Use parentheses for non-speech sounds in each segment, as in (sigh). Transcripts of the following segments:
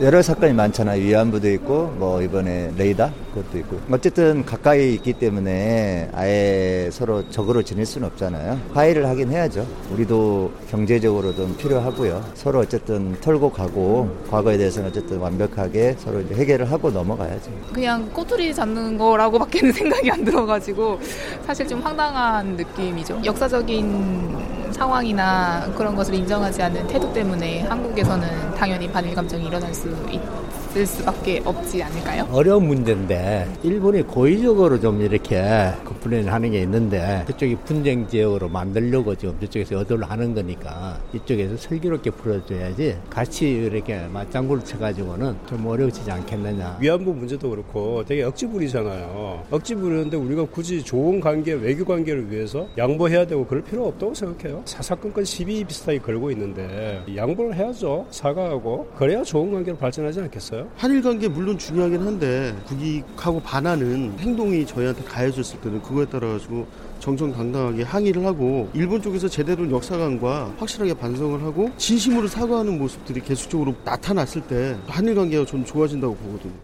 여러 사건이 많잖아요. 위안부도 있고, 뭐, 이번에 레이더 그것도 있고. 어쨌든 가까이 있기 때문에 아예 서로 적으로 지낼 수는 없잖아요. 화해를 하긴 해야죠. 우리도 경제적으로 좀 필요하고요. 서로 어쨌든 털고 가고, 과거에 대해서는 어쨌든 완벽하게 서로 이제 해결을 하고 넘어가야죠. 그냥 꼬투리 잡는 거라고밖에는 (laughs) 생각이 안 들어가지고, 사실 좀 황당한 느낌이죠. 역사적인 상황이나 그런 것을 인정하지 않는 태도 때문에 한국에서는 당연히 반일 감정이 일어날 수ス行っ 있을 수밖에 없지 않을까요? 어려운 문제인데 일본이 고의적으로 좀 이렇게 complain 하는 게 있는데 그쪽이 분쟁 지역으로 만들려고 지금 저쪽에서 의도를 하는 거니까 이쪽에서 슬기롭게 풀어줘야지 같이 이렇게 맞장구를 쳐가지고는 좀 어려워지지 않겠느냐. 위안부 문제도 그렇고 되게 억지 부리잖아요. 억지 부리는데 우리가 굳이 좋은 관계, 외교 관계를 위해서 양보해야 되고 그럴 필요 없다고 생각해요. 사사건건 시비 비슷하게 걸고 있는데 양보를 해야죠. 사과하고 그래야 좋은 관계로 발전하지 않겠어요? 한일 관계 물론 중요하긴 한데 국익하고 반하는 행동이 저희한테 가해졌을 때는 그거에 따라 가지고 정정당당하게 항의를 하고 일본 쪽에서 제대로 역사관과 확실하게 반성을 하고 진심으로 사과하는 모습들이 계속적으로 나타났을 때 한일 관계가 좀 좋아진다고 보거든요.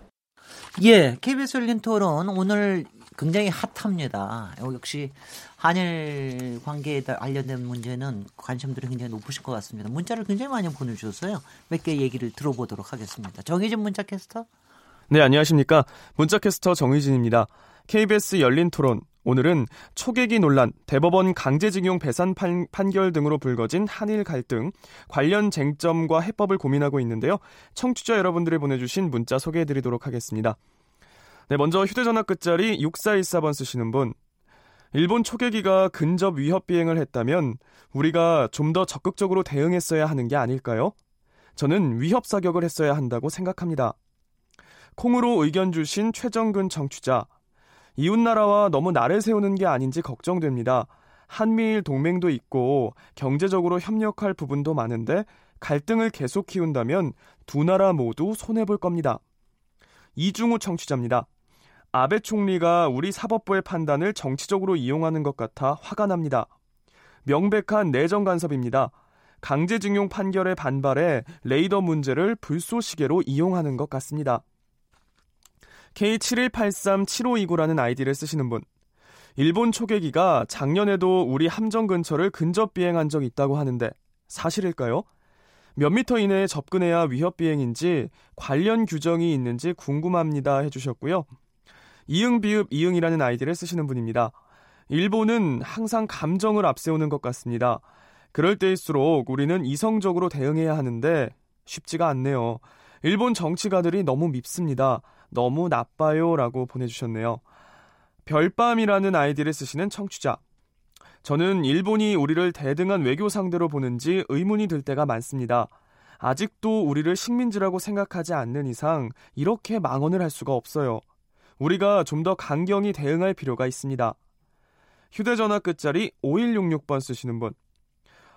예, KBS 열린 토론 오늘 굉장히 핫합니다. 역시 한일 관계에 관련된 문제는 관심들이 굉장히 높으실 것 같습니다. 문자를 굉장히 많이 보내주셨어요. 몇 개 얘기를 들어보도록 하겠습니다. 정희진 문자캐스터. 네, 안녕하십니까. 문자캐스터 정희진입니다. KBS 열린 토론. 오늘은 초계기 논란, 대법원 강제징용 배산 판, 판결 등으로 불거진 한일 갈등, 관련 쟁점과 해법을 고민하고 있는데요. 청취자 여러분들이 보내주신 문자 소개해드리도록 하겠습니다. 네, 먼저 휴대전화 끝자리 6414번 쓰시는 분. 일본 초계기가 근접 위협 비행을 했다면 우리가 좀 더 적극적으로 대응했어야 하는 게 아닐까요? 저는 위협 사격을 했어야 한다고 생각합니다. 콩으로 의견 주신 최정근 청취자. 이웃나라와 너무 나를 세우는 게 아닌지 걱정됩니다. 한미일 동맹도 있고 경제적으로 협력할 부분도 많은데 갈등을 계속 키운다면 두 나라 모두 손해볼 겁니다. 이중우 청취자입니다. 아베 총리가 우리 사법부의 판단을 정치적으로 이용하는 것 같아 화가 납니다. 명백한 내정 간섭입니다. 강제징용 판결에 반발해 레이더 문제를 불쏘시개로 이용하는 것 같습니다. K71837529라는 아이디를 쓰시는 분. 일본 초계기가 작년에도 우리 함정 근처를 근접 비행한 적 있다고 하는데 사실일까요? 몇 미터 이내에 접근해야 위협 비행인지 관련 규정이 있는지 궁금합니다 해주셨고요. 이응 비읍 이응이라는 아이디를 쓰시는 분입니다. 일본은 항상 감정을 앞세우는 것 같습니다. 그럴 때일수록 우리는 이성적으로 대응해야 하는데 쉽지가 않네요. 일본 정치가들이 너무 밉습니다. 너무 나빠요. 라고 보내주셨네요. 별밤이라는 아이디를 쓰시는 청취자. 저는 일본이 우리를 대등한 외교 상대로 보는지 의문이 들 때가 많습니다. 아직도 우리를 식민지라고 생각하지 않는 이상 이렇게 망언을 할 수가 없어요. 우리가 좀 더 강경히 대응할 필요가 있습니다. 휴대전화 끝자리 5166번 쓰시는 분.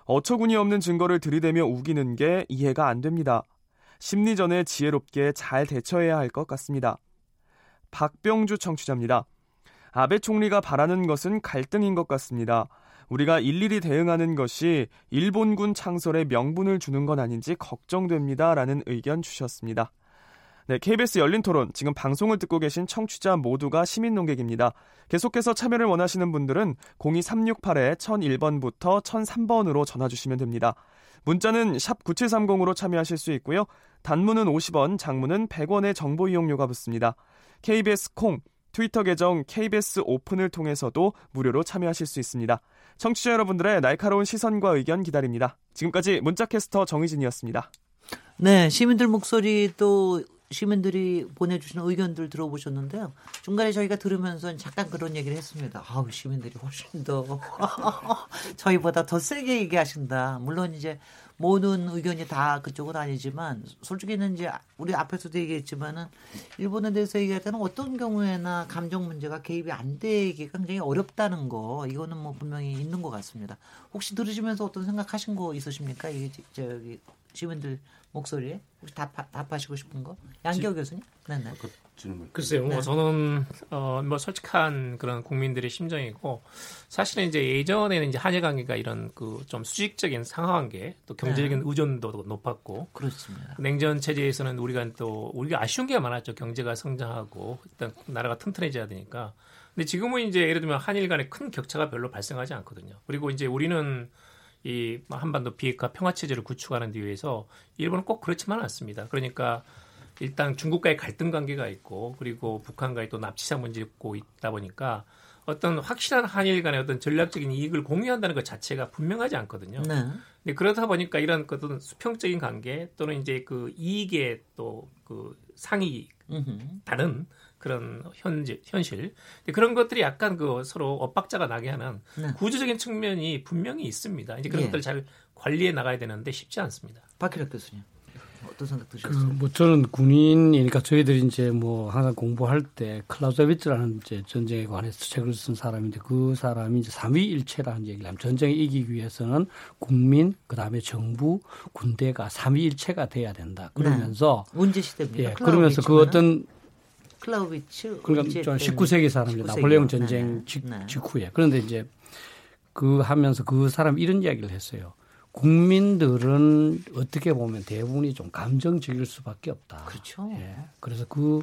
어처구니 없는 증거를 들이대며 우기는 게 이해가 안 됩니다. 심리전에 지혜롭게 잘 대처해야 할 것 같습니다. 박병주 청취자입니다. 아베 총리가 바라는 것은 갈등인 것 같습니다. 우리가 일일이 대응하는 것이 일본군 창설에 명분을 주는 건 아닌지 걱정됩니다. 라는 의견 주셨습니다. 네, KBS 열린 토론. 지금 방송을 듣고 계신 청취자 모두가 시민 농객입니다. 계속해서 참여를 원하시는 분들은 02368-1001번부터 1003번으로 전화 주시면 됩니다. 문자는 샵 9730으로 참여하실 수 있고요. 단문은 50원, 장문은 100원의 정보 이용료가 붙습니다. KBS 콩, 트위터 계정 KBS 오픈을 통해서도 무료로 참여하실 수 있습니다. 청취자 여러분들의 날카로운 시선과 의견 기다립니다. 지금까지 문자캐스터 정희진이었습니다. 네, 시민들 목소리 또 시민들이 보내주시는 의견들 들어보셨는데요. 중간에 저희가 들으면서 잠깐 그런 얘기를 했습니다. 아우 시민들이 훨씬 더 (laughs) 저희보다 더 세게 얘기하신다. 물론 이제 모든 의견이 다 그쪽은 아니지만 솔직히는 이제 우리 앞에서도 얘기했지만은 일본에 대해서 얘기할 때는 어떤 경우에나 감정 문제가 개입이 안 되기가 굉장히 어렵다는 거 이거는 뭐 분명히 있는 것 같습니다. 혹시 들으시면서 어떤 생각하신 거 있으십니까? 이게 저기 시민들 목소리에 혹시 답, 답하시고 싶은 거? 양기호 교수님? 네, 네. 글쎄요, 뭐 네. 저는 어 뭐 솔직한 그런 국민들의 심정이고 사실은 이제 예전에는 이제 한일 관계가 이런 그 좀 수직적인 상하관계 또 경제적인 네. 의존도도 높았고 그렇습니다. 냉전 체제에서는 우리가 또 우리가 아쉬운 게 많았죠. 경제가 성장하고 일단 나라가 튼튼해져야 되니까. 근데 지금은 이제 예를 들면 한일 간의 큰 격차가 별로 발생하지 않거든요. 그리고 이제 우리는 이 한반도 비핵화 평화 체제를 구축하는 데 위해서 일본은 꼭 그렇지만 않습니다. 그러니까 일단 중국과의 갈등 관계가 있고 그리고 북한과의 또 납치자 문제 있고 있다 보니까 어떤 확실한 한일 간의 어떤 전략적인 이익을 공유한다는 것 자체가 분명하지 않거든요. 네. 근데 그러다 보니까 이런 어떤 수평적인 관계 또는 이제 그 이익의 또 그 상이 음흠. 다른 그런 현재 현실 근데 그런 것들이 약간 그 서로 엇박자가 나게 하는 네. 구조적인 측면이 분명히 있습니다. 이제 그런 예. 것들을 잘 관리해 나가야 되는데 쉽지 않습니다. 박희락 교수님 어떤 생각 그, 드셨어요? 뭐 저는 군인이니까 저희들이 이제 뭐 항상 공부할 때 클라우저비츠라는 이제 전쟁에 관해서 책을 쓴 사람인데 그 사람이 이제 삼위일체라는 얘기를 하면 전쟁에 이기기 위해서는 국민 그다음에 정부 군대가 삼위일체가 돼야 된다. 그러면서 문제 시대입니다. 예 그러면서 그 어떤 클라우비츠 그러니까 저 19세기 사람이죠. 19세기. 나폴레옹 전쟁 네네. 직, 네. 직후에. 그런데 이제 그 하면서 그 사람 이런 이야기를 했어요. 국민들은 어떻게 보면 대부분이 좀 감정적일 수밖에 없다. 그렇죠. 예. 그래서 그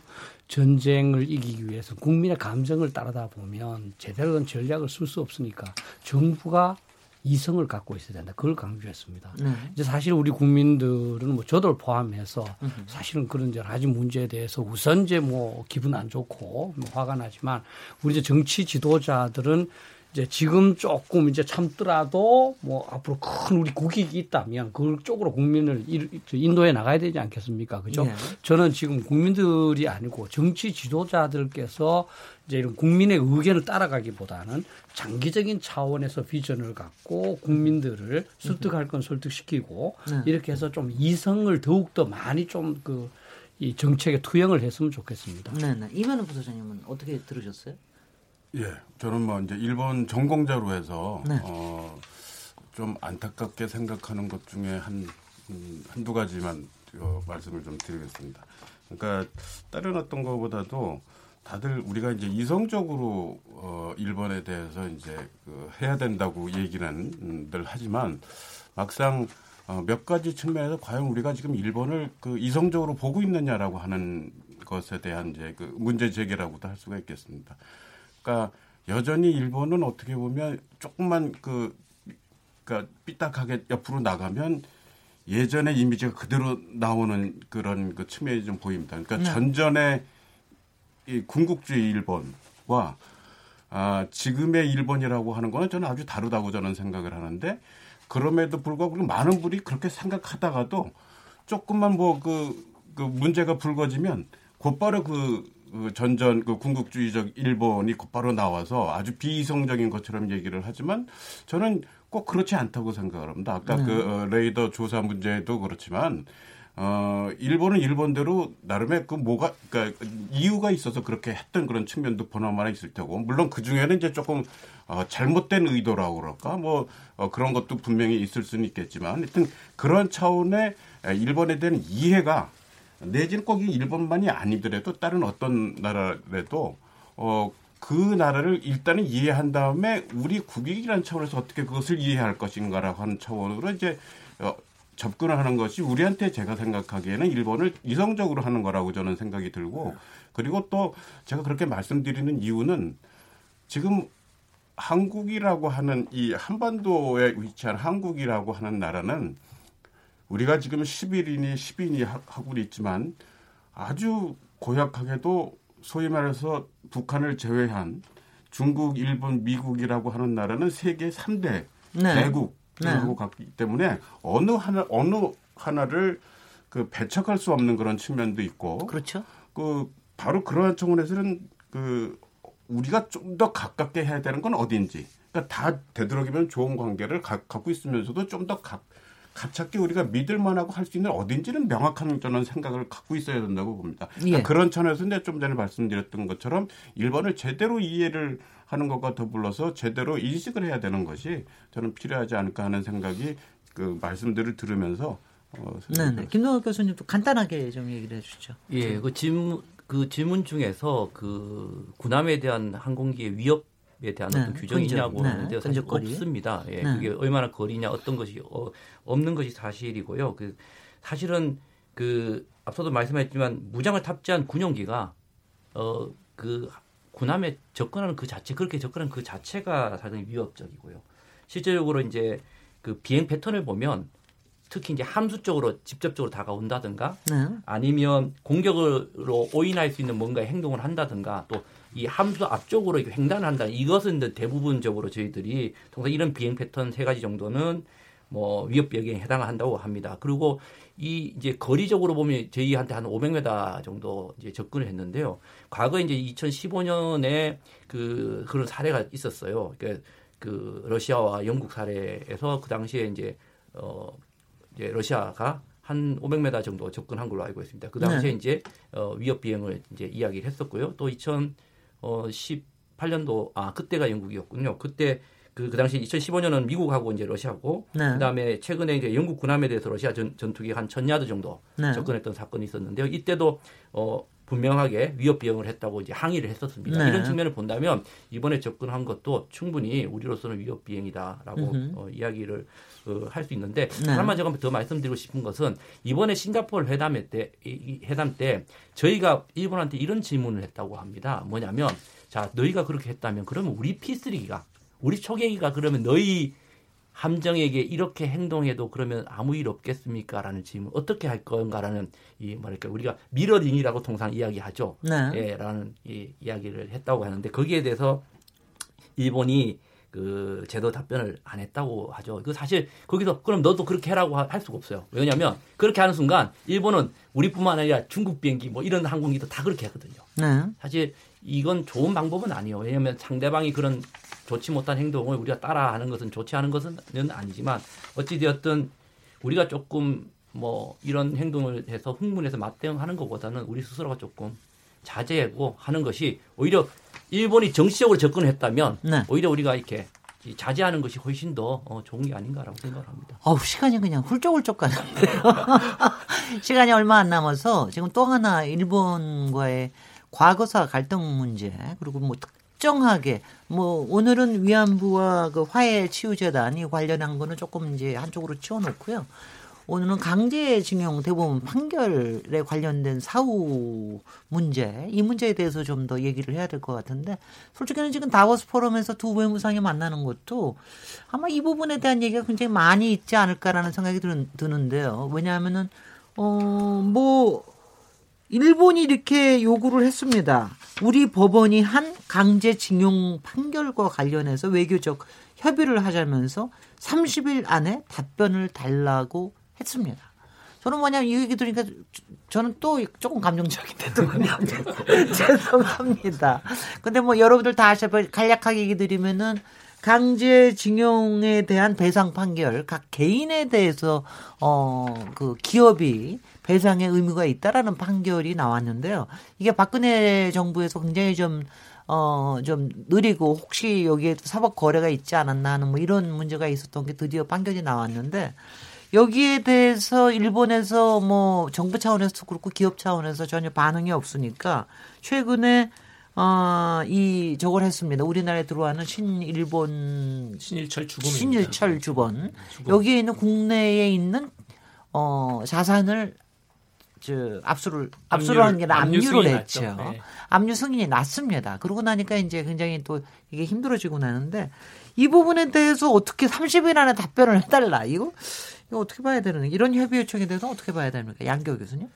전쟁을 이기기 위해서 국민의 감정을 따르다 보면 제대로 된 전략을 쓸 수 없으니까 정부가 이성을 갖고 있어야 된다. 그걸 강조했습니다. 네. 이제 사실 우리 국민들은 뭐 저도 포함해서 사실은 그런 여러 가지 문제에 대해서 우선 이제 뭐 기분 안 좋고 뭐 화가 나지만 우리 이제 정치 지도자들은 이제 지금 조금 이제 참더라도 뭐 앞으로 큰 우리 국익이 있다면 그 쪽으로 국민을 일- 인도해 나가야 되지 않겠습니까? 그죠? 네. 저는 지금 국민들이 아니고 정치 지도자들께서 이제 이런 국민의 의견을 따라가기보다는 장기적인 차원에서 비전을 갖고 국민들을 설득할 건 설득시키고 네. 이렇게 해서 좀 이성을 더욱 더 많이 좀그 이 정책에 투영을 했으면 좋겠습니다. 네, 네. 이만우 부소장님은 어떻게 들으셨어요? 예, 저는 뭐 이제 일본 전공자로 해서 네. 어, 좀 안타깝게 생각하는 것 중에 한 음, 한두 가지만 어, 말씀을 좀 드리겠습니다. 그러니까 어떤 것보다도 다들 우리가 이제 이성적으로 어, 일본에 대해서 이제 그 해야 된다고 얘기는 음, 늘 하지만 막상 어, 몇 가지 측면에서 과연 우리가 지금 일본을 그 이성적으로 보고 있느냐라고 하는 것에 대한 이제 그 문제 제기라고도 할 수가 있겠습니다. 그러니까 여전히 일본은 어떻게 보면 조금만 그 그러니까 삐딱하게 옆으로 나가면 예전의 이미지가 그대로 나오는 그런 그 측면이 좀 보입니다. 그러니까 네. 전전의 이 군국주의 일본과 아, 지금의 일본이라고 하는 거는 저는 아주 다르다고 저는 생각을 하는데 그럼에도 불구하고 많은 분이 그렇게 생각하다가도 조금만 뭐그 그 문제가 불거지면 곧바로 그, 그 전전 그 군국주의적 일본이 곧바로 나와서 아주 비이성적인 것처럼 얘기를 하지만 저는 꼭 그렇지 않다고 생각을 합니다. 아까 네. 그 어, 레이더 조사 문제도 그렇지만 어 일본은 일본대로 나름의 그 뭐가 그러니까 이유가 있어서 그렇게 했던 그런 측면도 보나마나 있을 테고 물론 그 중에는 이제 조금 어, 잘못된 의도라고 그럴까 뭐 어, 그런 것도 분명히 있을 수는 있겠지만 하여튼 그런 차원의 에, 일본에 대한 이해가 내지는 꼭이 일본만이 아니더라도 다른 어떤 나라라도 어, 그 나라를 일단은 이해한 다음에 우리 국익이라는 차원에서 어떻게 그것을 이해할 것인가라고 하는 차원으로 이제 어, 접근을 하는 것이 우리한테 제가 생각하기에는 일본을 이성적으로 하는 거라고 저는 생각이 들고 그리고 또 제가 그렇게 말씀드리는 이유는 지금 한국이라고 하는 이 한반도에 위치한 한국이라고 하는 나라는 우리가 지금 11인이 10인이 하고 있지만 아주 고약하게도 소위 말해서 북한을 제외한 중국, 일본, 미국이라고 하는 나라는 세계 3대 네. 대국하고 네. 갔기 때문에 어느 하나 어느 하나를 그 배척할 수 없는 그런 측면도 있고 그렇죠. 그 바로 그러한 차원에서는 그 우리가 좀 더 가깝게 해야 되는 건 어딘지. 그러니까 다 되도록이면 좋은 관계를 가, 갖고 있으면서도 좀 더 가 깝게 우리가 믿을 만하고 할 수 있는 어딘지는 명확한 저는 생각을 갖고 있어야 된다고 봅니다. 그러니까 예. 그런 차원에서 이제 좀 전에 말씀드렸던 것처럼 일본을 제대로 이해를 하는 것과 더불어서 제대로 인식을 해야 되는 것이 저는 필요하지 않을까 하는 생각이 그 말씀들을 들으면서 어, 네, 네. 김동욱 교수님도 간단하게 좀 얘기를 해주시죠. 예, 그 질문 그 질문 중에서 그 군함에 대한 항공기의 위협 에 대한 네, 어떤 규정이 근접, 있냐고 네, 하는데 사실 근접거리. 없습니다. 예, 네. 그게 얼마나 거리냐 어떤 것이 어, 없는 것이 사실이고요. 그 사실은 그 앞서도 말씀했지만 무장을 탑재한 군용기가 어그 군함에 접근하는 그 자체 그렇게 접근하는 그 자체가 상당히 위협적이고요. 실제적으로 이제 그 비행 패턴을 보면 특히 이제 함수 쪽으로 직접적으로 다가온다든가 네. 아니면 공격으로 오인할 수 있는 뭔가 행동을 한다든가 또 이 함수 앞쪽으로 이렇게 횡단을 한다. 이것은 이제 대부분적으로 저희들이 통상 이런 비행 패턴 세 가지 정도는 뭐 위협 비행에 해당한다고 합니다. 그리고 이 이제 거리적으로 보면 저희한테 한 500m 정도 이제 접근을 했는데요. 과거에 이제 2015년에 그 그런 사례가 있었어요. 그, 그 러시아와 영국 사례에서 그 당시에 이제 어 이제 러시아가 한 500m 정도 접근한 걸로 알고 있습니다. 그 당시에 네. 이제 어, 위협 비행을 이제 이야기를 했었고요. 또 2018년도 아 그때가 영국이었군요. 그때 그, 그 당시 2015년은 미국하고 이제 러시아고 네. 그다음에 최근에 이제 영국 군함에 대해서 러시아 전, 전투기 한 천 야드 정도 네. 접근했던 사건이 있었는데요. 이때도 어 분명하게 위협 비행을 했다고 이제 항의를 했었습니다. 네. 이런 측면을 본다면 이번에 접근한 것도 충분히 우리로서는 위협 비행이다라고. 어, 이야기를 어, 할 수 있는데 네. 하나만 제가 더 말씀드리고 싶은 것은 이번에 싱가포르 회담 때, 이- 회담 때 저희가 일본한테 이런 질문을 했다고 합니다. 뭐냐면 자 너희가 그렇게 했다면 그러면 우리 P3기가 우리 초계기가 그러면 너희 함정에게 이렇게 행동해도 그러면 아무 일 없겠습니까? 라는 질문 어떻게 할 건가라는 이 뭐랄까 우리가 mirroring이라고 통상 이야기하죠. 네. 예, 라는 이 이야기를 했다고 하는데 거기에 대해서 일본이 그 제도 답변을 안 했다고 하죠. 그 사실 거기서 그럼 너도 그렇게 해라고 하- 할 수가 없어요. 왜냐하면 그렇게 하는 순간 일본은 우리뿐만 아니라 중국 비행기 뭐 이런 항공기도 다 그렇게 하거든요. 네. 사실 이건 좋은 방법은 아니에요. 왜냐하면 상대방이 그런 좋지 못한 행동을 우리가 따라하는 것은 좋지 않은 것은 아니지만 어찌되었든 우리가 조금 뭐 이런 행동을 해서 흥분해서 맞대응하는 것보다는 우리 스스로가 조금 자제하고 하는 것이 오히려 일본이 정치적으로 접근했다면 네. 오히려 우리가 이렇게 이 자제하는 것이 훨씬 더 어, 좋은 게 아닌가라고 생각을 합니다. 어우, 시간이 그냥 훌쩍훌쩍 가는데요. (laughs) 시간이 얼마 안 남아서 지금 또 하나 일본과의 과거사 갈등 문제, 그리고 뭐 특 정하게, 뭐 오늘은 위안부와 그 화해 치유재단이 관련한 거는 조금 이제 한쪽으로 치워놓고요. 오늘은 강제징용 대법원 판결에 관련된 사후 문제, 이 문제에 대해서 좀 더 얘기를 해야 될 것 같은데, 솔직히는 지금 다보스 포럼에서 두 외무상이 만나는 것도 아마 이 부분에 대한 얘기가 굉장히 많이 있지 않을까라는 생각이 드는, 드는데요. 왜냐하면은, 어, 뭐, 일본이 이렇게 요구를 했습니다. 우리 법원이 한 강제징용 판결과 관련해서 외교적 협의를 하자면서 30일 안에 답변을 달라고 했습니다. 저는 뭐냐면 이 얘기 들으니까 저- 저는 또 조금 감정적인데 또 (laughs) 죄송합니다. 근데 뭐 여러분들 다 아시다시피 간략하게 얘기 드리면은 강제징용에 대한 배상 판결 각 개인에 대해서 어 그 기업이 배상의 의무가 있다라는 판결이 나왔는데요. 이게 박근혜 정부에서 굉장히 좀 어, 좀 느리고 혹시 여기에 사법 거래가 있지 않았나 하는 뭐 이런 문제가 있었던 게 드디어 판결이 나왔는데 여기에 대해서 일본에서 뭐 정부 차원에서도 그렇고 기업 차원에서 전혀 반응이 없으니까 최근에 어, 이 저걸 했습니다. 우리나라에 들어와는 신일본 신일철 주범 신일철 주범 주범. 여기에 있는 국내에 있는 어 자산을 저 압수를 압수를 한게 아니라 압류 압류를 했죠. 네. 압류 승인이 났습니다. 그러고 나니까 이제 굉장히 또 이게 힘들어지고 나는데 이 부분에 대해서 어떻게 30일 안에 답변을 해달라 이거 이거 어떻게 봐야 되는 이런 협의 요청에 대해서 어떻게 봐야 됩니까 양교 교수님?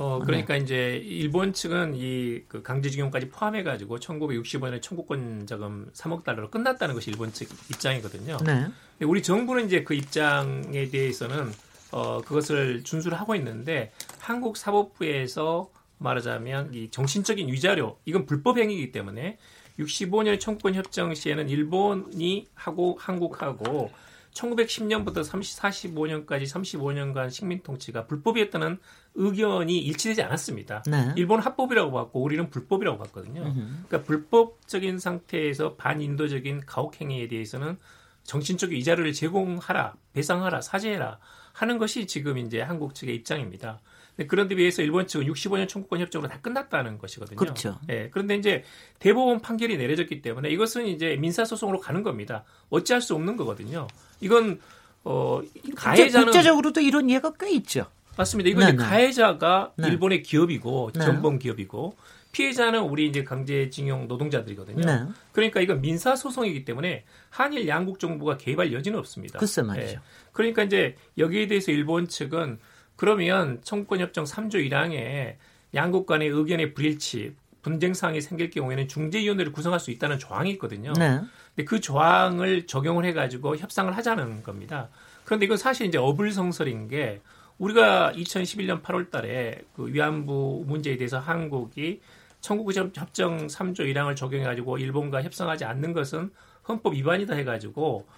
어 그러니까 이제 일본 측은 이 그 강제징용까지 포함해 가지고 1965년에 청구권 자금 3억 달러로 끝났다는 것이 일본 측 입장이거든요. 네. 근데 우리 정부는 이제 그 입장에 대해서는 어, 그것을 준수를 하고 있는데 한국 사법부에서 말하자면 이 정신적인 위자료 이건 불법 행위이기 때문에 65년 청구권 협정 시에는 일본이 하고 한국하고 1910년부터 30, 45년까지 35년간 식민 통치가 불법이었다는 의견이 일치되지 않았습니다. 네. 일본 합법이라고 봤고 우리는 불법이라고 봤거든요. 음흠. 그러니까 불법적인 상태에서 반인도적인 가혹 행위에 대해서는 정신적 위자료를 제공하라, 배상하라, 사죄해라 하는 것이 지금 이제 한국 측의 입장입니다. 근데 그런데 비해서 일본 측은 65년 청구권 협정으로 다 끝났다는 것이거든요. 그렇죠. 예. 그런데 이제 대법원 판결이 내려졌기 때문에 이것은 이제 민사 소송으로 가는 겁니다. 어찌할 수 없는 거거든요. 이건 어 가해자는 국제적으로도 이런 예가 꽤 있죠. 맞습니다. 이건 네, 이제 네. 가해자가 네. 일본의 기업이고 네. 전범 기업이고 피해자는 우리 이제 강제징용 노동자들이거든요. 네. 그러니까 이건 민사 소송이기 때문에 한일 양국 정부가 개입할 여지는 없습니다. 글쎄 말이죠. 예. 그러니까 이제 여기에 대해서 일본 측은 그러면 청구권 협정 3조 1항에 양국 간의 의견의 불일치, 분쟁 사항이 생길 경우에는 중재위원회를 구성할 수 있다는 조항이 있거든요. 네. 근데 그 조항을 적용을 해가지고 협상을 하자는 겁니다. 그런데 이건 사실 이제 어불성설인 게 우리가 2011년 8월 달에 그 위안부 문제에 대해서 한국이 청구권 협정 3조 1항을 적용해가지고 일본과 협상하지 않는 것은 헌법 위반이다 해가지고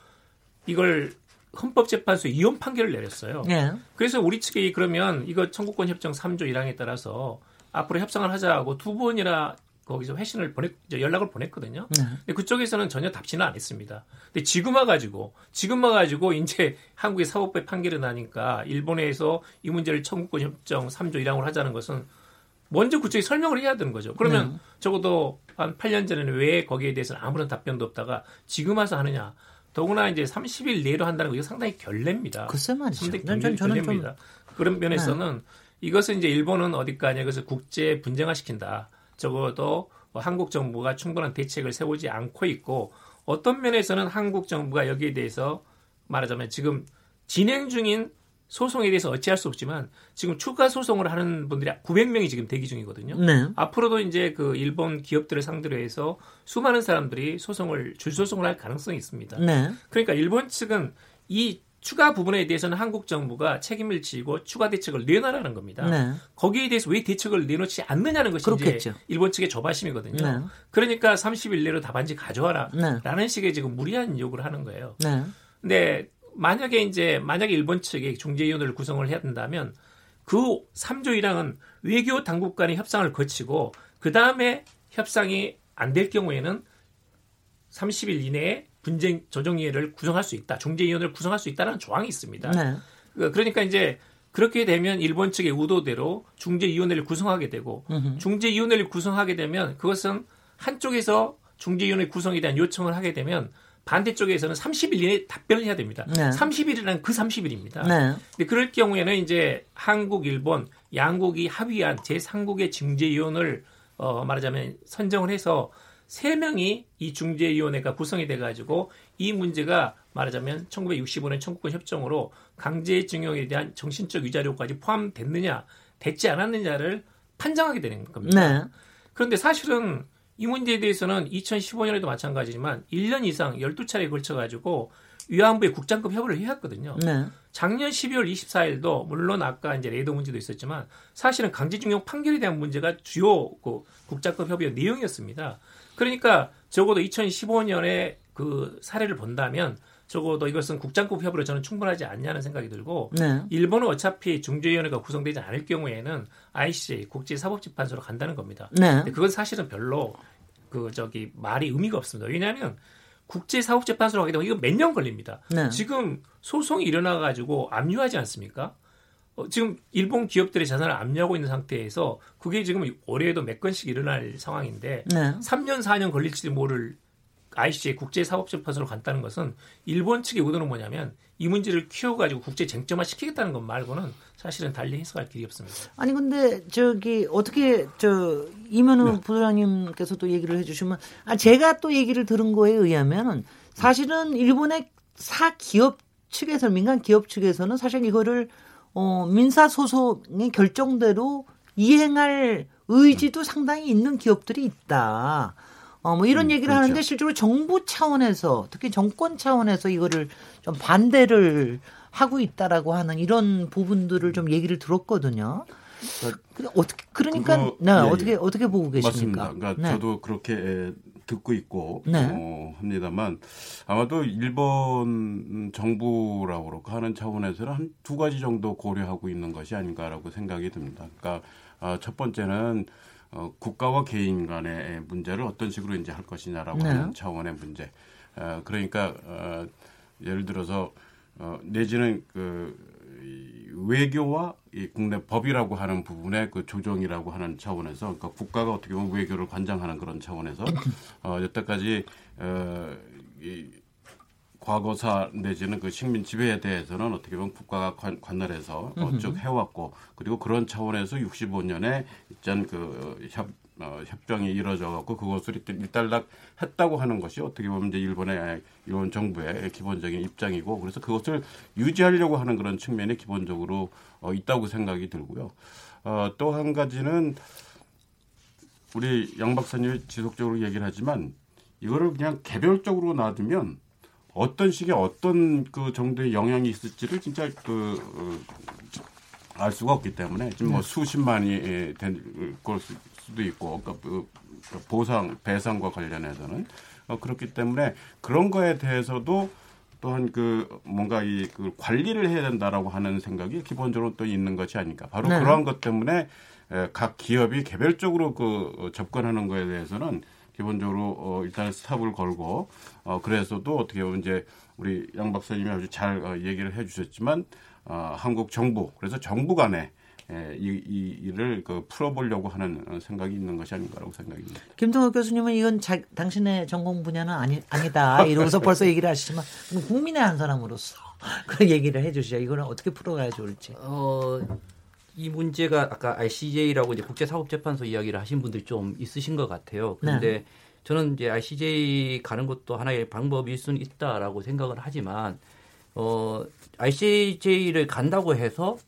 이걸 헌법재판소에 이혼 판결을 내렸어요. 네. 그래서 우리 측이 그러면 이거 청구권 협정 3조 1항에 따라서 앞으로 협상을 하자고 두 번이나 거기서 회신을 보냈 이제 연락을 보냈거든요. 네. 근데 그쪽에서는 전혀 답지는 안 했습니다. 근데 지금 와가지고 지금 와가지고 이제 한국의 사법부의 판결이 나니까 일본에서 이 문제를 청구권 협정 3조 1항으로 하자는 것은 먼저 그쪽이 설명을 해야 되는 거죠. 그러면 네. 적어도 한 8년 전에는 왜 거기에 대해서는 아무런 답변도 없다가 지금 와서 하느냐. 더구나 이제 30일 내로 한다는 거 이거 상당히 결례입니다. 글쎄 말이죠. 상당히 저는 좀- 네. 결례입니다. 그런 면에서는 이것은 이제 일본은 어디까지 이것을 국제 분쟁화 시킨다. 적어도 뭐 한국 정부가 충분한 대책을 세우지 않고 있고 어떤 면에서는 한국 정부가 여기에 대해서 말하자면 지금 진행 중인 소송에 대해서 어찌할 수 없지만 지금 추가 소송을 하는 분들이 900명이 지금 대기 중이거든요. 네. 앞으로도 이제 그 일본 기업들을 상대로 해서 수많은 사람들이 소송을 줄소송을 할 가능성이 있습니다. 네. 그러니까 일본 측은 이 추가 부분에 대해서는 한국 정부가 책임을 지고 추가 대책을 내놔라는 겁니다. 네. 거기에 대해서 왜 대책을 내놓지 않느냐는 것이 그렇겠죠. 이제 일본 측의 조바심이거든요. 네. 그러니까 30일 내로 답안지 가져와라. 네. 라는 식의 지금 무리한 요구를 하는 거예요. 네. 근데 만약에 이제 만약에 일본 측이 중재위원회를 구성을 해야 된다면 그 3조 1항은 외교 당국 간의 협상을 거치고 그 다음에 협상이 안 될 경우에는 30일 이내에 분쟁 조정위원회를 구성할 수 있다. 중재위원회를 구성할 수 있다는 조항이 있습니다. 네. 그- 그러니까 이제 그렇게 되면 일본 측의 의도대로 중재위원회를 구성하게 되고 음흠. 중재위원회를 구성하게 되면 그것은 한쪽에서 중재위원회 구성에 대한 요청을 하게 되면 반대쪽에서는 30일 이내에 답변을 해야 됩니다. 네. 30일이란 그 30일입니다. 네. 근데 그럴 경우에는 이제 한국, 일본 양국이 합의한 제3국의 중재위원을 어, 말하자면 선정을 해서 세 명이 이 중재위원회가 구성이 돼 가지고 이 문제가 말하자면 1965년 청구권 협정으로 강제징용에 대한 정신적 위자료까지 포함됐느냐, 됐지 않았느냐를 판정하게 되는 겁니다. 네. 그런데 사실은 이 문제에 대해서는 2015년에도 마찬가지지만 1년 이상 12차례에 걸쳐 가지고 위안부의 국장급 협의를 해왔거든요. 네. 작년 12월 24일도 물론 아까 이제 레이더 문제도 있었지만 사실은 강제징용 판결에 대한 문제가 주요 그 국장급 협의의 내용이었습니다. 그러니까 적어도 2015년에 그 사례를 본다면 적어도 이것은 국장급 협의로 저는 충분하지 않냐는 생각이 들고 네. 일본은 어차피 중재위원회가 구성되지 않을 경우에는 ICJ 국제사법재판소로 간다는 겁니다. 네. 그건 사실은 별로 그 저기 말이 의미가 없습니다. 왜냐하면 국제사법재판소로 가게 되면 이거 몇년 걸립니다. 네. 지금 소송이 일어나 가지고 압류하지 않습니까? 어, 지금 일본 기업들의 자산을 압류하고 있는 상태에서 그게 지금 올해에도 몇 건씩 일어날 상황인데 네. 3년 4년 걸릴지도 모를 ICJ 국제사법재판소로 간다는 것은 일본 측의 의도는 뭐냐면 이 문제를 키워가지고 국제 쟁점화 시키겠다는 것 말고는 사실은 달리 해석할 길이 없습니다. 아니 근데 저기 어떻게 저 이면우 네. 부장님께서도 얘기를 해주시면 아 제가 또 얘기를 들은 거에 의하면은 사실은 일본의 사 기업 측에서 민간 기업 측에서는 사실 이거를 어 민사 소송의 결정대로 이행할 의지도 상당히 있는 기업들이 있다. 어, 뭐 이런 음, 얘기를 그렇죠. 하는데 실제로 정부 차원에서 특히 정권 차원에서 이거를 좀 반대를 하고 있다라고 하는 이런 부분들을 좀 얘기를 들었거든요. 근데 어떻게 그러니까 그거, 네, 예, 어떻게 예. 어떻게 보고 계십니까? 맞습니다. 그러니까 네. 저도 그렇게 에, 듣고 있고 네. 어, 합니다만 아마도 일본 정부라고 그렇고 하는 차원에서는 한 두 가지 정도 고려하고 있는 것이 아닌가라고 생각이 듭니다. 그러니까 어, 첫 번째는 어, 국가와 개인 간의 문제를 어떤 식으로 이제 할 것이냐라고 네. 하는 차원의 문제. 어, 그러니까 어, 예를 들어서 어, 내지는 그이 외교와 이 국내 법이라고 하는 부분의 그 조정이라고 하는 차원에서 그러니까 국가가 어떻게 보면 외교를 관장하는 그런 차원에서 (laughs) 어, 여태까지 어, 이 과거사 내지는 그 식민 지배에 대해서는 어떻게 보면 국가가 관, 관할해서 어, 쭉 해왔고 그리고 그런 차원에서 65년에 일단 그 협, 어, 협정이 이루어져 갖고 그것을 일단 일단락 했다고 하는 것이 어떻게 보면 이제 일본의 일본 정부의 기본적인 입장이고 그래서 그것을 유지하려고 하는 그런 측면이 기본적으로 어, 있다고 생각이 들고요. 어, 또 한 가지는 우리 양 박사님이 지속적으로 얘기를 하지만 이거를 그냥 개별적으로 놔두면 어떤 식의 어떤 그 정도의 영향이 있을지를 진짜 그 어, 알 수가 없기 때문에 지금 뭐 네. 수십만이 예, 된걸 수도 있고 그러니까 그 보상 배상과 관련해서는 어, 그렇기 때문에 그런 거에 대해서도 또한 그 뭔가 이 그 관리를 해야 된다라고 하는 생각이 기본적으로 또 있는 것이 아닐까. 바로 네. 그러한 것 때문에 에, 각 기업이 개별적으로 그 어, 접근하는 거에 대해서는 기본적으로 어, 일단 스탑을 걸고 어, 그래서도 어떻게 보면 이제 우리 양 박사님이 아주 잘 어, 얘기를 해주셨지만 어, 한국 정부 그래서 정부 간에 에, 이, 이 일을 그 풀어보려고 하는 어, 생각이 있는 것이 아닌가라고 생각이 듭니다. 김동욱 교수님은 이건 자, 당신의 전공 분야는 아니, 아니다. 이러면서 (laughs) 벌써 얘기를 하시지만 국민의 한 사람으로서 (laughs) 그 얘기를 해 주시죠. 이거는 어떻게 풀어가야 좋을지. 어, 이 문제가 아까 ICJ라고 이제 국제사법재판소 이야기를 하신 분들이 좀 있으신 것 같아요. 그런데 네. 저는 이제 ICJ 가는 것도 하나의 방법일 수는 있다라고 생각을 하지만 어, ICJ를 간다고 해서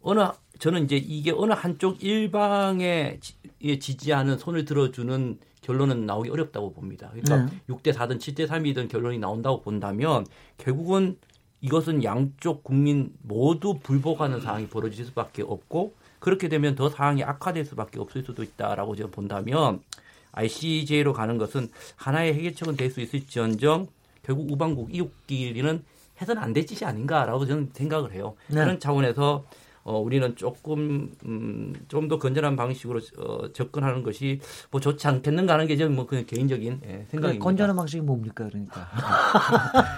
어느 저는 이제 이게 어느 한쪽 일방에 지- 에 지지하는 손을 들어주는 결론은 나오기 어렵다고 봅니다. 그러니까 네. 6대 4든 7대 3이든 결론이 나온다고 본다면 결국은 이것은 양쪽 국민 모두 불복하는 상황이 벌어질 수밖에 없고 그렇게 되면 더 상황이 악화될 수밖에 없을 수도 있다라고 제가 본다면 ICJ로 가는 것은 하나의 해결책은 될 수 있을지언정 결국 우방국 이웃끼리는 해서는 안될 짓이 아닌가라고 저는 생각을 해요. 네. 그런 차원에서 어, 우리는 조금 음, 좀 더 건전한 방식으로 어, 접근하는 것이 뭐 좋지 않겠는가 하는 게 저는 뭐 그냥 개인적인 예, 그래, 생각입니다. 건전한 방식이 뭡니까 그러니까.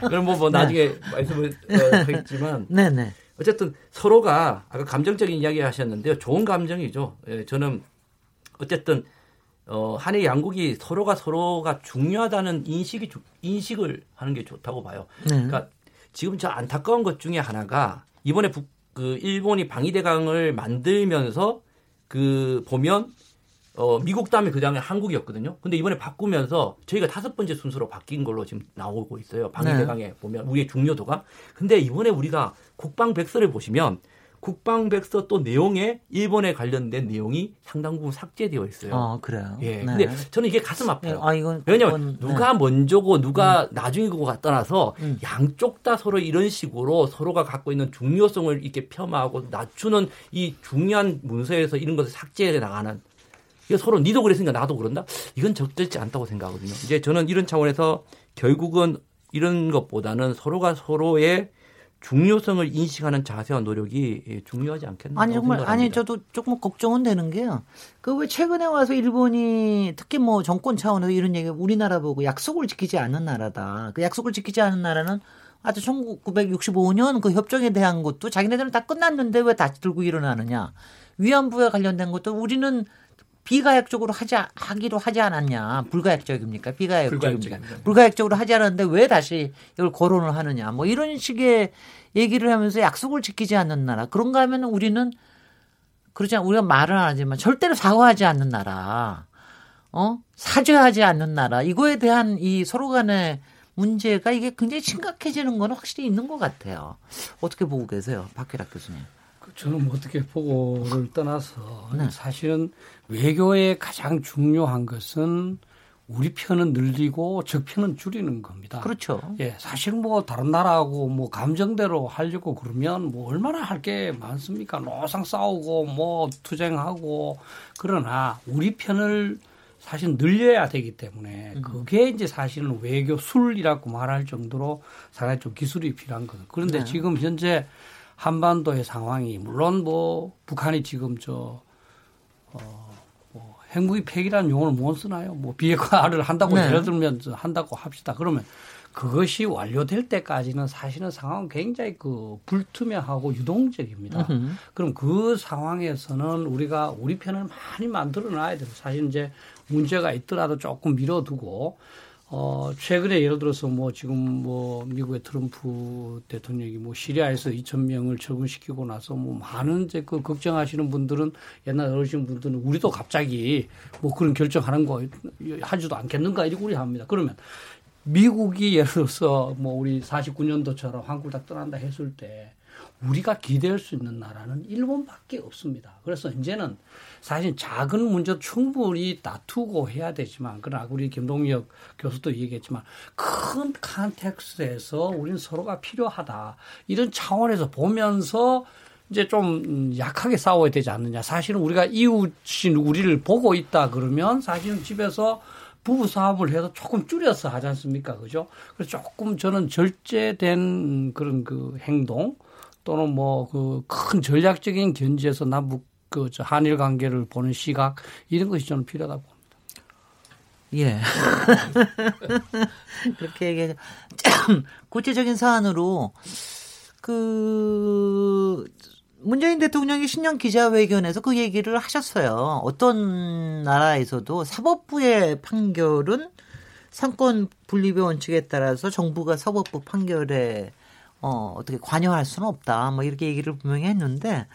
(laughs) 그럼 뭐, 뭐 네. 나중에 말씀을 어, 하겠지만 네네. 어쨌든 서로가 아까 감정적인 이야기 하셨는데요. 좋은 감정이죠. 예, 저는 어쨌든 어, 한일 양국이 서로가 서로가 중요하다는 인식이 주- 인식을 하는 게 좋다고 봐요. 네. 그러니까 지금 저 안타까운 것 중에 하나가 이번에 북, 그 일본이 방위대강을 만들면서 그 보면 어, 미국 다음에 그 다음에 한국이었거든요. 근데 이번에 바꾸면서 저희가 다섯 번째 순서로 바뀐 걸로 지금 나오고 있어요. 방위대강에 보면 우리의 중요도가. 근데 이번에 우리가 국방 백서를 보시면 국방백서 또 내용에 일본에 관련된 내용이 상당 부분 삭제되어 있어요. 어 그래요. 예. 네. 근데 저는 이게 가슴 아파요. 네, 아 이건 왜냐면 그건, 누가 먼저고 누가 음. 나중이고가 떠나서 양쪽 다 서로 이런 식으로 서로가 갖고 있는 중요성을 이렇게 폄하하고 낮추는 이 중요한 문서에서 이런 것을 삭제해 나가는 이거 서로 니도 그랬으니까 나도 그런다? 이건 적절치 않다고 생각하거든요. 이제 저는 이런 차원에서 결국은 이런 것보다는 서로가 서로의 중요성을 인식하는 자세와 노력이 예, 중요하지 않겠나. 아니 정말 아니 저도 조금 걱정은 되는 게요. 그 왜 최근에 와서 일본이 특히 뭐 정권 차원에서 이런 얘기 우리나라 보고 약속을 지키지 않는 나라다. 그 약속을 지키지 않는 나라는 아주 1965년 그 협정에 대한 것도 자기네들은 다 끝났는데 왜 다시 들고 일어나느냐. 위안부에 관련된 것도 우리는 비가역적으로 하지 하기로 하지 않았냐. 불가역적입니까? 비가역적입니까. 불가역적으로 하지 않았는데 왜 다시 이걸 거론을 하느냐. 뭐 이런 식의 얘기를 하면서 약속을 지키지 않는 나라. 그런가 하면 우리는 그렇지 않 우리가 말은 안 하지만 절대로 사과하지 않는 나라. 어? 사죄하지 않는 나라. 이거에 대한 이 서로 간의 문제가 이게 굉장히 심각해지는 건 확실히 있는 것 같아요. 어떻게 보고 계세요 박혜락 교수님 저는 뭐 어떻게 보고를 떠나서 네. 사실은 외교의 가장 중요한 것은 우리 편은 늘리고 적 편은 줄이는 겁니다. 그렇죠. 예, 사실 뭐 다른 나라하고 뭐 감정대로 하려고 그러면 뭐 얼마나 할 게 많습니까? 노상 싸우고 뭐 투쟁하고 그러나 우리 편을 사실 늘려야 되기 때문에 음. 그게 이제 사실은 외교 술이라고 말할 정도로 상당히 좀 기술이 필요한 거죠. 그런데 네. 지금 현재 한반도의 상황이 물론 뭐 북한이 지금 저 어, 뭐 핵무기 폐기라는 용어를 못 쓰나요? 뭐 비핵화를 한다고 네. 예를 들면 저 한다고 합시다. 그러면 그것이 완료될 때까지는 사실은 상황은 굉장히 그 불투명하고 유동적입니다. 음흠. 그럼 그 상황에서는 우리가 우리 편을 많이 만들어 놔야 돼요. 사실 이제 문제가 있더라도 조금 밀어두고 어 최근에 예를 들어서 뭐 지금 뭐 미국의 트럼프 대통령이 뭐 시리아에서 2천 명을 처분시키고 나서 뭐 많은 이제 그 걱정하시는 분들은 옛날 어르신 분들은 우리도 갑자기 뭐 그런 결정하는 거 하지도 않겠는가 이렇게 우리 합니다. 그러면 미국이 예를 들어서 뭐 우리 49년도처럼 한국을 다 떠난다 했을 때 우리가 기대할 수 있는 나라는 일본밖에 없습니다. 그래서 이제는 사실 작은 문제도 충분히 다투고 해야 되지만 그러나 우리 김동혁 교수도 얘기했지만 큰 컨텍스트에서 우리는 서로가 필요하다 이런 차원에서 보면서 이제 좀 약하게 싸워야 되지 않느냐. 사실은 우리가 이웃인 우리를 보고 있다 그러면 사실은 집에서 부부 사업을 해도 조금 줄여서 하지 않습니까? 그죠? 그래서 조금 저는 절제된 그런 그 행동 또는 뭐 그 큰 전략적인 견지에서 남북 그저 한일 관계를 보는 시각 이런 것이 저는 필요하다고 봅니다. 예. (laughs) 그렇게 얘기하죠. (clears throat) 구체적인 사안으로 그 문재인 대통령이 신년 기자회견에서 그 얘기를 하셨어요. 어떤 나라에서도 사법부의 판결은 상권 분립의 원칙에 따라서 정부가 사법부 판결에 어, 어떻게 관여할 수는 없다. 뭐 이렇게 얘기를 분명히 했는데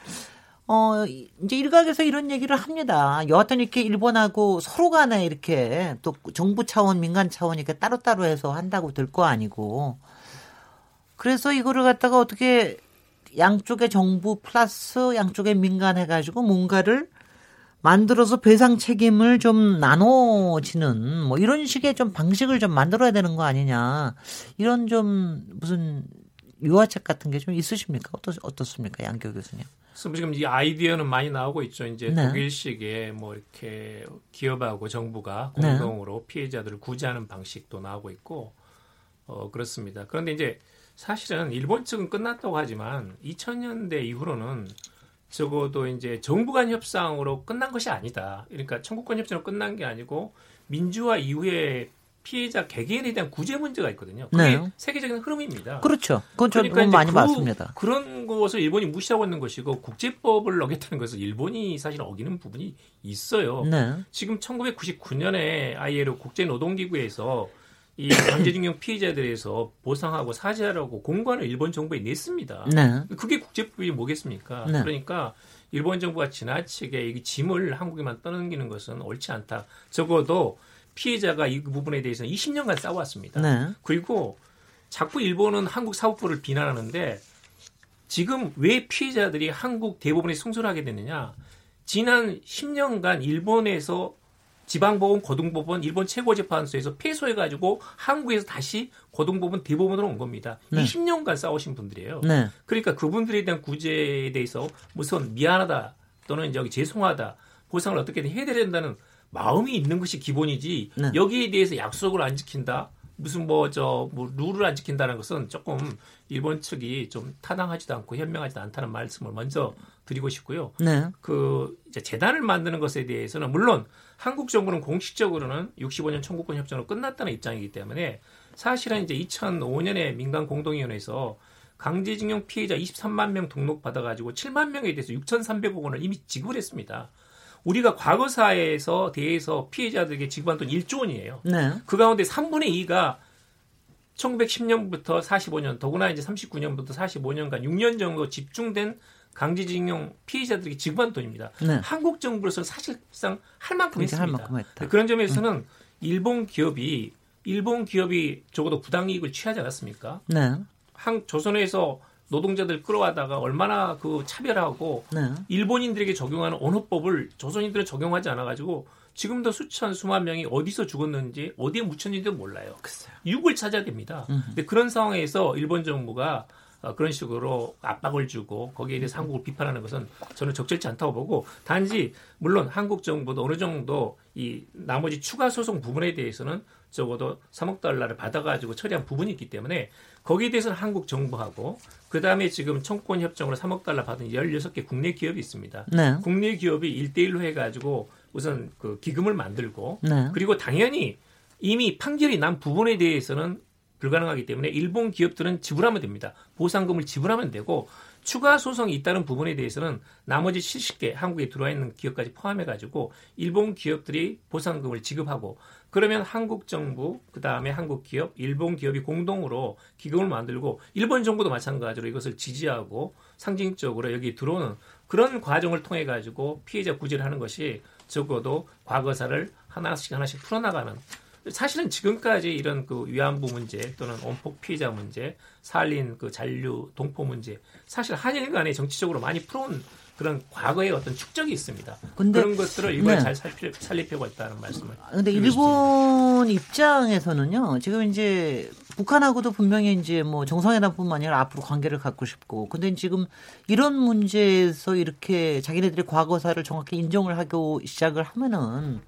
어, 이제 일각에서 이런 얘기를 합니다. 여하튼 이렇게 일본하고 서로 간에 이렇게 또 정부 차원, 민간 차원 이렇게 따로따로 해서 한다고 될 거 아니고. 그래서 이거를 갖다가 어떻게 양쪽의 정부 플러스 양쪽의 민간 해가지고 뭔가를 만들어서 배상 책임을 좀 나눠지는 뭐 이런 식의 좀 방식을 좀 만들어야 되는 거 아니냐. 이런 좀 무슨 유화책 같은 게 좀 있으십니까? 어떻, 어떻습니까? 양교 교수님. 지금 이 아이디어는 많이 나오고 있죠. 이제 네. 독일식의 뭐 이렇게 기업하고 정부가 네. 공동으로 피해자들을 구제하는 방식도 나오고 있고 어 그렇습니다. 그런데 이제 사실은 일본 측은 끝났다고 하지만 2000년대 이후로는 적어도 이제 정부 간 협상으로 끝난 것이 아니다. 그러니까 청구권 협상으로 끝난 게 아니고 민주화 이후에 피해자 개개인에 대한 구제 문제가 있거든요. 그게 네. 세계적인 흐름입니다. 그렇죠. 그건 저 그러니까 많이 그- 봤습니다. 그런 것을 일본이 무시하고 있는 것이고 국제법을 어겼다는 것은 일본이 사실 어기는 부분이 있어요. 네. 지금 1999년에 ILO 국제노동기구에서 이 (coughs) 강제징용 피해자들에서 보상하고 사죄하라고 공관을 일본 정부에 냈습니다. 네. 그게 국제법이 뭐겠습니까? 네. 그러니까 일본 정부가 지나치게 이 짐을 한국에만 떠넘기는 것은 옳지 않다. 적어도 피해자가 이 부분에 대해서는 20년간 싸워왔습니다. 네. 그리고 자꾸 일본은 한국 사법부를 비난하는데 지금 왜 피해자들이 한국 대법원에 승소를 하게 됐느냐? 지난 10년간 일본에서 지방법원, 고등법원, 일본 최고재판소에서 패소해가지고 한국에서 다시 고등법원, 대법원으로 온 겁니다. 네. 20년간 싸우신 분들이에요. 네. 그러니까 그분들에 대한 구제에 대해서 무슨 미안하다 또는 여기 죄송하다 보상을 어떻게든 해야 된다는 마음이 있는 것이 기본이지 네. 여기에 대해서 약속을 안 지킨다 무슨 뭐저뭐 룰을 안 지킨다는 것은 조금 일본 측이 좀 타당하지도 않고 현명하지도 않다는 말씀을 먼저 드리고 싶고요. 네. 그 이제 재단을 만드는 것에 대해서는 물론 한국 정부는 공식적으로는 65년 청구권 협정으로 끝났다는 입장이기 때문에 사실은 이제 2005년에 민간 공동위원회에서 강제징용 피해자 23만 명 등록 받아가지고 7만 명에 대해서 6,300억 원을 이미 지급을 했습니다. 우리가 과거사에서 대해서 피해자들에게 지급한 돈 1조 원이에요. 네. 그 가운데 3분의 2가 1910년부터 45년, 더구나 이제 39년부터 45년간 6년 정도 집중된 강제징용 피해자들에게 지급한 돈입니다. 네. 한국 정부로서는 사실상 할 만큼 그렇게 할 했습니다. 만큼 했다. 그런 점에서는 일본 기업이 일본 기업이 적어도 부당이익을 취하지 않았습니까? 네. 한 조선에서 노동자들 끌어와다가 얼마나 그 차별하고 네. 일본인들에게 적용하는 언어법을 조선인들은 적용하지 않아가지고 지금도 수천 수만 명이 어디서 죽었는지 어디에 묻혔는지도 몰라요. 육을 찾아야 됩니다. 음. 근데 그런 상황에서 일본 정부가 어, 그런 식으로 압박을 주고 거기에 대해서 한국을 비판하는 것은 저는 적절치 않다고 보고 단지 물론 한국 정부도 어느 정도 이 나머지 추가 소송 부분에 대해서는 적어도 3억 달러를 받아가지고 처리한 부분이 있기 때문에 거기에 대해서는 한국 정부하고 그 다음에 지금 청권 협정으로 3억 달러 받은 16개 국내 기업이 있습니다. 네. 국내 기업이 1대1로 해가지고 우선 그 기금을 만들고 네. 그리고 당연히 이미 판결이 난 부분에 대해서는 불가능하기 때문에 일본 기업들은 지불하면 됩니다. 보상금을 지불하면 되고 추가 소송이 있다는 부분에 대해서는 나머지 70개 한국에 들어와 있는 기업까지 포함해 가지고 일본 기업들이 보상금을 지급하고 그러면 한국 정부 그 다음에 한국 기업, 일본 기업이 공동으로 기금을 만들고 일본 정부도 마찬가지로 이것을 지지하고 상징적으로 여기 들어오는 그런 과정을 통해 가지고 피해자 구제를 하는 것이 적어도 과거사를 하나씩 하나씩 풀어나가는 사실은 지금까지 이런 그 위안부 문제 또는 원폭 피해자 문제, 살린 그 잔류 동포 문제 사실 한일 간에 정치적으로 많이 풀어온 그런 과거의 어떤 축적이 있습니다. 그런 것들을 이번에 네. 잘 살릴 필요가 있다는 말씀을. 근데 일본 입장에서는요, 지금 이제 북한하고도 분명히 이제 뭐 정상회담뿐만 아니라 앞으로 관계를 갖고 싶고, 근데 지금 이런 문제에서 이렇게 자기네들의 과거사를 정확히 인정을 하고 시작을 하면은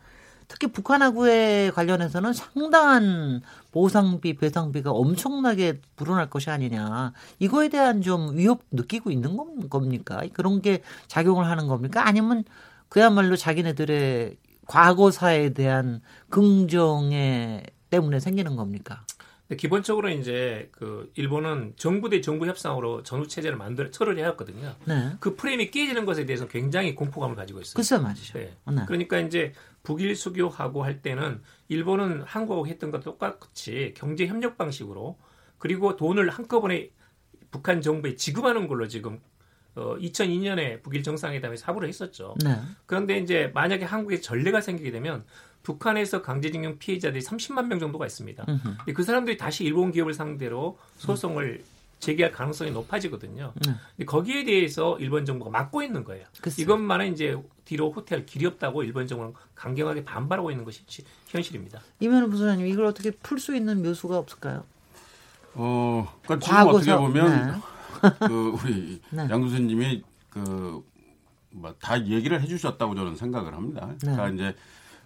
특히 북한하고의 관련해서는 상당한 보상비, 배상비가 엄청나게 불어날 것이 아니냐. 이거에 대한 좀 위협 느끼고 있는 건- 겁니까? 그런 게 작용을 하는 겁니까? 아니면 그야말로 자기네들의 과거사에 대한 긍정에 때문에 생기는 겁니까? 기본적으로 이제 그 일본은 정부 대 정부 협상으로 전후 체제를 만들 처리를 해왔거든요. 네. 그 프레임이 깨지는 것에 대해서 굉장히 공포감을 가지고 있어요. 글쎄 말이죠. 네. 네. 그러니까 이제 북일 수교하고 할 때는 일본은 한국하고 했던 것과 똑같이 경제 협력 방식으로 그리고 돈을 한꺼번에 북한 정부에 지급하는 걸로 지금 어, 2002년에 북일 정상회담에서 합의를 했었죠. 네. 그런데 이제 만약에 한국에 전례가 생기게 되면 북한에서 강제징용 피해자들이 30만 명 정도가 있습니다. 근데 그 사람들이 다시 일본 기업을 상대로 소송을 제기할 가능성이 높아지거든요. 네. 근데 거기에 대해서 일본 정부가 막고 있는 거예요. 글쎄요. 이것만은 이제 뒤로 호텔 길이 없다고 일본 정부는 강경하게 반발하고 있는 것이 시- 현실입니다. 이면은 부소장님 이걸 어떻게 풀 수 있는 묘수가 없을까요? 어, 그러니까 지금 어떻게 보면 네. (laughs) 그 우리 네. 양 교수님이 그뭐다 얘기를 해주셨다고 저는 생각을 합니다. 그러니까 네. 이제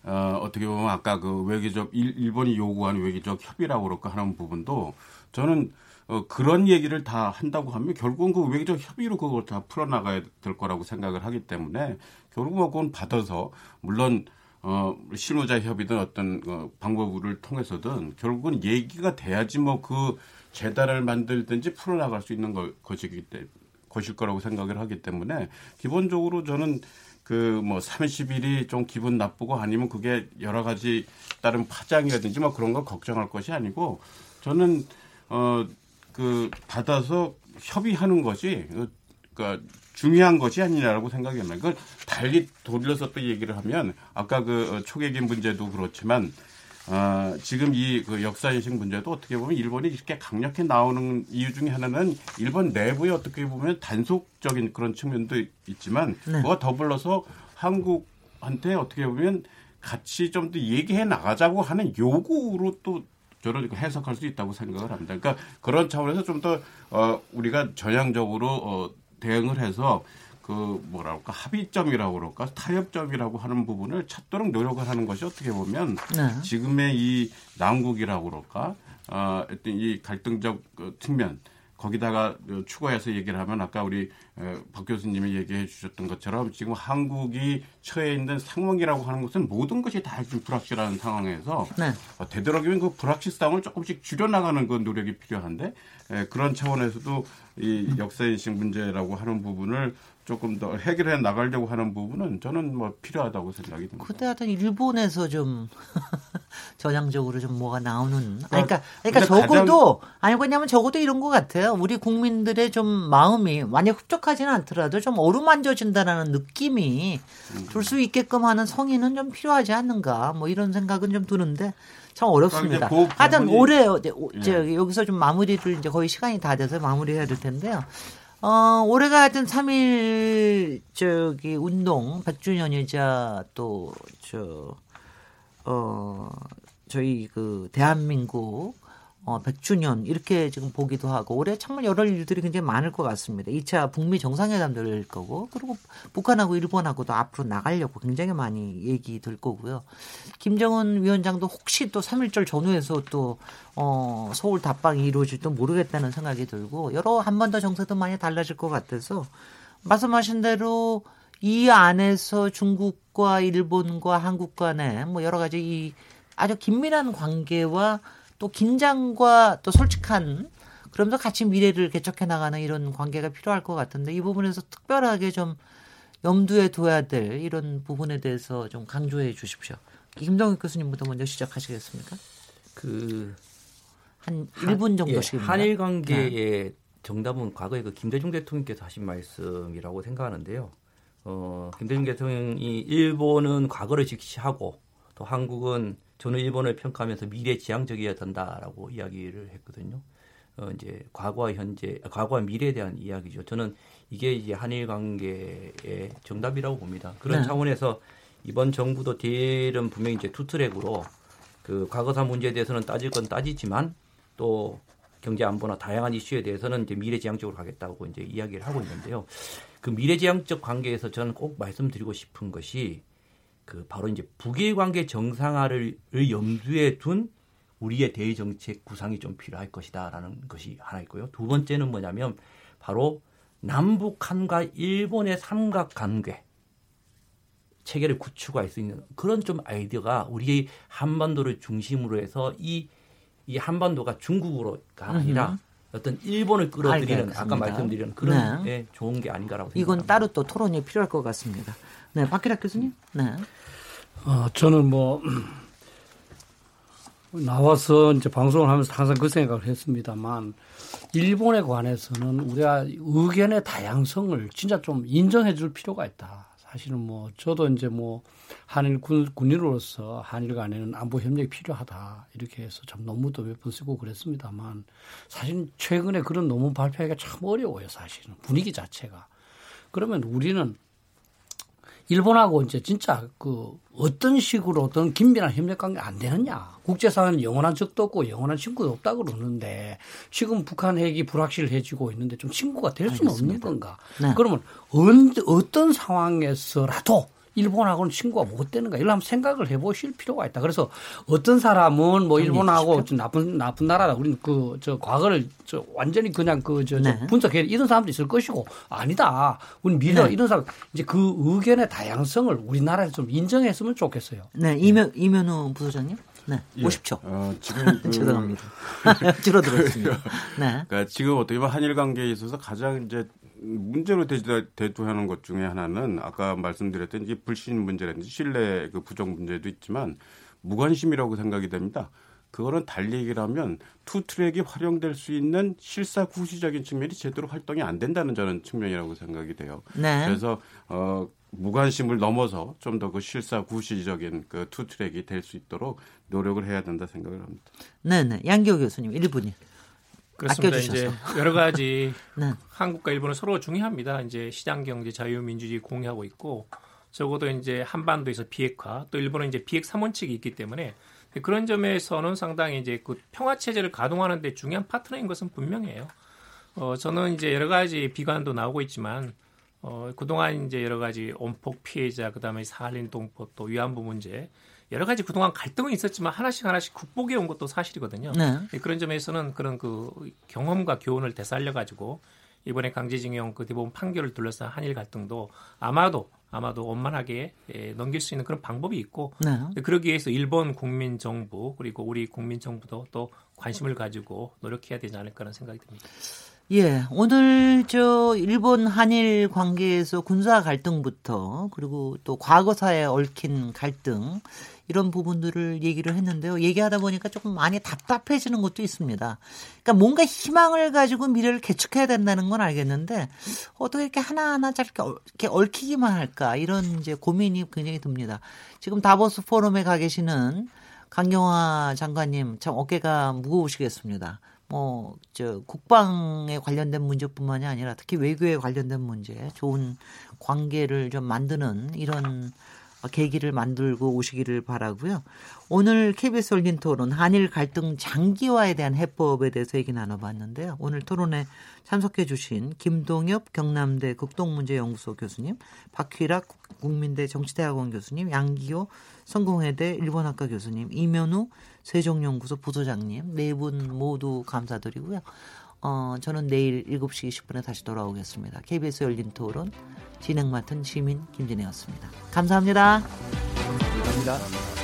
어, 어떻게 보면 아까 그 외교적 일, 일본이 요구하는 외교적 협의라고 그럴까 하는 부분도 저는 어, 그런 얘기를 다 한다고 하면 결국은 그 외교적 협의로 그걸 다 풀어나가야 될 거라고 생각을 하기 때문에 결국은 뭐 그건 받아서 물론 어, 실무자 협의든 어떤 어, 방법을 통해서든 결국은 얘기가 돼야지 뭐 그 재단을 만들든지 풀어나갈 수 있는 걸, 것이기 때, 것일 거라고 생각을 하기 때문에 기본적으로 저는 그 뭐 30일이 좀 기분 나쁘고 아니면 그게 여러 가지 다른 파장이라든지 뭐 그런 걸 걱정할 것이 아니고 저는 어 그 받아서 협의하는 것이 어, 그러니까 중요한 것이 아니냐라고 생각이 납니다. 그걸 달리 돌려서 또 얘기를 하면 아까 그 어, 초계기 문제도 그렇지만 어, 지금 이 그 역사인식 문제도 어떻게 보면 일본이 이렇게 강력히 나오는 이유 중에 하나는 일본 내부에 어떻게 보면 단속적인 그런 측면도 있지만 네. 그와 더불어서 한국한테 어떻게 보면 같이 좀 더 얘기해 나가자고 하는 요구로 또 저는 해석할 수 있다고 생각을 합니다. 그러니까 그런 차원에서 좀더 어, 우리가 전향적으로 어, 대응을 해서 그 뭐랄까 합의점이라고 그럴까 타협점이라고 하는 부분을 찾도록 노력을 하는 것이 어떻게 보면 네. 지금의 이 난국이라고 그럴까 어, 어떤 이 갈등적 그 측면 거기다가 어, 추가해서 얘기를 하면 아까 우리 어, 박 교수님이 얘기해 주셨던 것처럼 지금 한국이 처해 있는 상황이라고 하는 것은 모든 것이 다 지금 불확실한 상황에서 네. 어, 되도록이면 그 불확실성을 조금씩 줄여나가는 그 노력이 필요한데 에, 그런 차원에서도 이 역사인식 문제라고 하는 부분을 조금 더 해결해 나가려고 하는 부분은 저는 뭐 필요하다고 생각이 듭니다. 그때 하여튼 일본에서 좀 (laughs) 전향적으로 좀 뭐가 나오는. 아니, 그러니까, 그러니까 적어도 가장- 아니 왜냐면 적어도 이런 것 같아요. 우리 국민들의 좀 마음이 만약 흡족하지는 않더라도 좀 어루만져진다라는 느낌이 음. 줄수 있게끔 하는 성의는 좀 필요하지 않는가. 뭐 이런 생각은 좀 드는데 참 어렵습니다. 그러니까 이제 그 하여튼 부분이- 올해 어, 오- 예. 저 여기서 좀 마무리를 이제 거의 시간이 다 돼서 마무리해야 될 텐데요. 어, 올해가 하여튼 3일 저기 운동 100주년이자 또 저 어 저희 그 대한민국 어 100주년 이렇게 지금 보기도 하고 올해 정말 여러 일들이 굉장히 많을 것 같습니다. 2차 북미 정상회담도 열 거고 그리고 북한하고 일본하고도 앞으로 나가려고 굉장히 많이 얘기 될 거고요. 김정은 위원장도 혹시 또 3.1절 전후에서 또 어, 서울 답방이 이루어질지도 모르겠다는 생각이 들고 여러 한번더 정세도 많이 달라질 것 같아서 말씀하신 대로 이 안에서 중국과 일본과 한국 간에 뭐 여러 가지 이 아주 긴밀한 관계와 또 긴장과 또 솔직한 그러면서 같이 미래를 개척해 나가는 이런 관계가 필요할 것 같은데 이 부분에서 특별하게 좀 염두에 둬야 될 이런 부분에 대해서 좀 강조해 주십시오. 김동익 교수님부터 먼저 시작하시겠습니까? 그 한 1분 정도씩 예, 한일 관계의 정답은 과거에 그 김대중 대통령께서 하신 말씀이라고 생각하는데요. 어, 김대중 대통령이 일본은 과거를 직시하고 또 한국은 저는 일본을 평가하면서 미래 지향적이어야 된다라고 이야기를 했거든요. 어, 이제 과거와 현재, 과거와 미래에 대한 이야기죠. 저는 이게 이제 한일 관계의 정답이라고 봅니다. 그런 네. 차원에서 이번 정부도 대일은 분명히 이제 투트랙으로 그 과거사 문제에 대해서는 따질 건 따지지만 또 경제 안보나 다양한 이슈에 대해서는 이제 미래지향적으로 가겠다고 이제 이야기를 하고 있는데요. 그 미래지향적 관계에서 저는 꼭 말씀드리고 싶은 것이 그 바로 이제 북일 관계 정상화를 을 염두에 둔 우리의 대외 정책 구상이 좀 필요할 것이다라는 것이 하나 있고요. 두 번째는 뭐냐면 바로 남북한과 일본의 삼각 관계 체계를 구축할 수 있는 그런 좀 아이디어가 우리의 한반도를 중심으로 해서 이, 이 한반도가 중국으로가 아니라 음흠. 어떤 일본을 끌어들이는 알겠습니다. 아까 말씀드린 그런 네. 예, 좋은 게 아닌가라고 생각합니다. 이건 따로 또 토론이 필요할 것 같습니다. 네, 박기락 교수님. 네. 어, 저는 뭐 나와서 이제 방송을 하면서 항상 그 생각을 했습니다만 일본에 관해서는 우리가 의견의 다양성을 진짜 좀 인정해 줄 필요가 있다. 사실은 뭐 저도 이제 뭐 한일 군, 군인으로서 한일 간에는 안보 협력이 필요하다. 이렇게 해서 참 논문도 몇 번 쓰고 그랬습니다만 사실 최근에 그런 논문 발표하기가 참 어려워요. 사실은 분위기 자체가. 그러면 우리는 일본하고 이제 진짜 그 어떤 식으로 어떤 긴밀한 협력 관계 안 되느냐. 국제사회는 영원한 적도 없고 영원한 친구도 없다 그러는데 지금 북한 핵이 불확실해지고 있는데 좀 친구가 될 수는 없는. 건가. 네. 그러면 언, 어떤 상황에서라도 일본하고는 친구가 못 되는 가 이런 한번 생각을 해보실 필요가 있다. 그래서 어떤 사람은 뭐 일본하고 좀 나쁜 나쁜 나라다. 우리는 그 저 과거를 저 완전히 그냥 그저 네. 분석해 이런 사람도 있을 것이고 아니다. 우리 미래 네. 이런 사람 이제 그 의견의 다양성을 우리나라에서 좀 인정했으면 좋겠어요. 네, 이면 이면우 부소장님. 네, 예. 50초. 어, 지금 (laughs) 그- 죄송합니다. (laughs) (laughs) 줄어들었습니다. 네. 그러니까 지금 어떻게 보면 한일 관계에 있어서 가장 이제 문제로 대두- 대두하는 것 중에 하나는 아까 말씀드렸던 이제 불신 문제라든지 신뢰 그 부정 문제도 있지만 무관심이라고 생각이 됩니다. 그거는 달리 얘기를 하면 two track이 활용될 수 있는 실사 구시적인 측면이 제대로 활동이 안 된다는 저는 측면이라고 생각이 돼요. 네. 그래서 어 무관심을 넘어서 좀 더 그 실사 구시적인 그 two track이 될 수 있도록 노력을 해야 된다 생각을 합니다. 네, 네. 양기호 교수님 1분이. 그렇습니다. 이제 아껴주셔서. 여러 가지 (laughs) 네. 한국과 일본은 서로 중요합니다. 이제 시장 경제, 자유민주주의 공유하고 있고 적어도 이제 한반도에서 비핵화 또 일본은 이제 비핵 삼원칙이 있기 때문에 그런 점에서는 상당히 이제 그 평화 체제를 가동하는 데 중요한 파트너인 것은 분명해요. 어 저는 이제 여러 가지 비관도 나오고 있지만 어 그동안 이제 여러 가지 온폭 피해자 그다음에 사할린 동포 또 위안부 문제 여러 가지 그동안 갈등은 있었지만 하나씩 하나씩 극복해 온 것도 사실이거든요. 네. 예, 그런 점에서는 그런 그 경험과 교훈을 되살려 가지고 이번에 강제징용 그 대법원 판결을 둘러싼 한일 갈등도 아마도 아마도 원만하게 예, 넘길 수 있는 그런 방법이 있고 네. 그러기 위해서 일본 국민 정부 그리고 우리 국민 정부도 또 관심을 가지고 노력해야 되지 않을까라는 생각이 듭니다. 예, 오늘 저 일본 한일 관계에서 군사 갈등부터 그리고 또 과거사에 얽힌 갈등 이런 부분들을 얘기를 했는데요. 얘기하다 보니까 조금 많이 답답해지는 것도 있습니다. 그러니까 뭔가 희망을 가지고 미래를 개척해야 된다는 건 알겠는데 어떻게 이렇게 하나하나 이렇게 얽히기만 할까 이런 이제 고민이 굉장히 듭니다. 지금 다보스 포럼에 가 계시는 강경화 장관님 참 어깨가 무거우시겠습니다. 뭐, 저, 국방에 관련된 문제뿐만이 아니라 특히 외교에 관련된 문제, 좋은 관계를 좀 만드는 이런 계기를 만들고 오시기를 바라고요. 오늘 KBS 열린 토론 한일 갈등 장기화에 대한 해법에 대해서 얘기 나눠봤는데요. 오늘 토론에 참석해 주신 김동엽 경남대 극동문제연구소 교수님, 박휘락 국민대 정치대학원 교수님, 양기호 성공회대 일본학과 교수님, 이면우 세종연구소 부소장님 네 분 모두 감사드리고요. 어, 저는 내일 7시 20분에 다시 돌아오겠습니다. KBS 열린 토론 진행 맡은 시민 김진혜였습니다. 감사합니다. 감사합니다.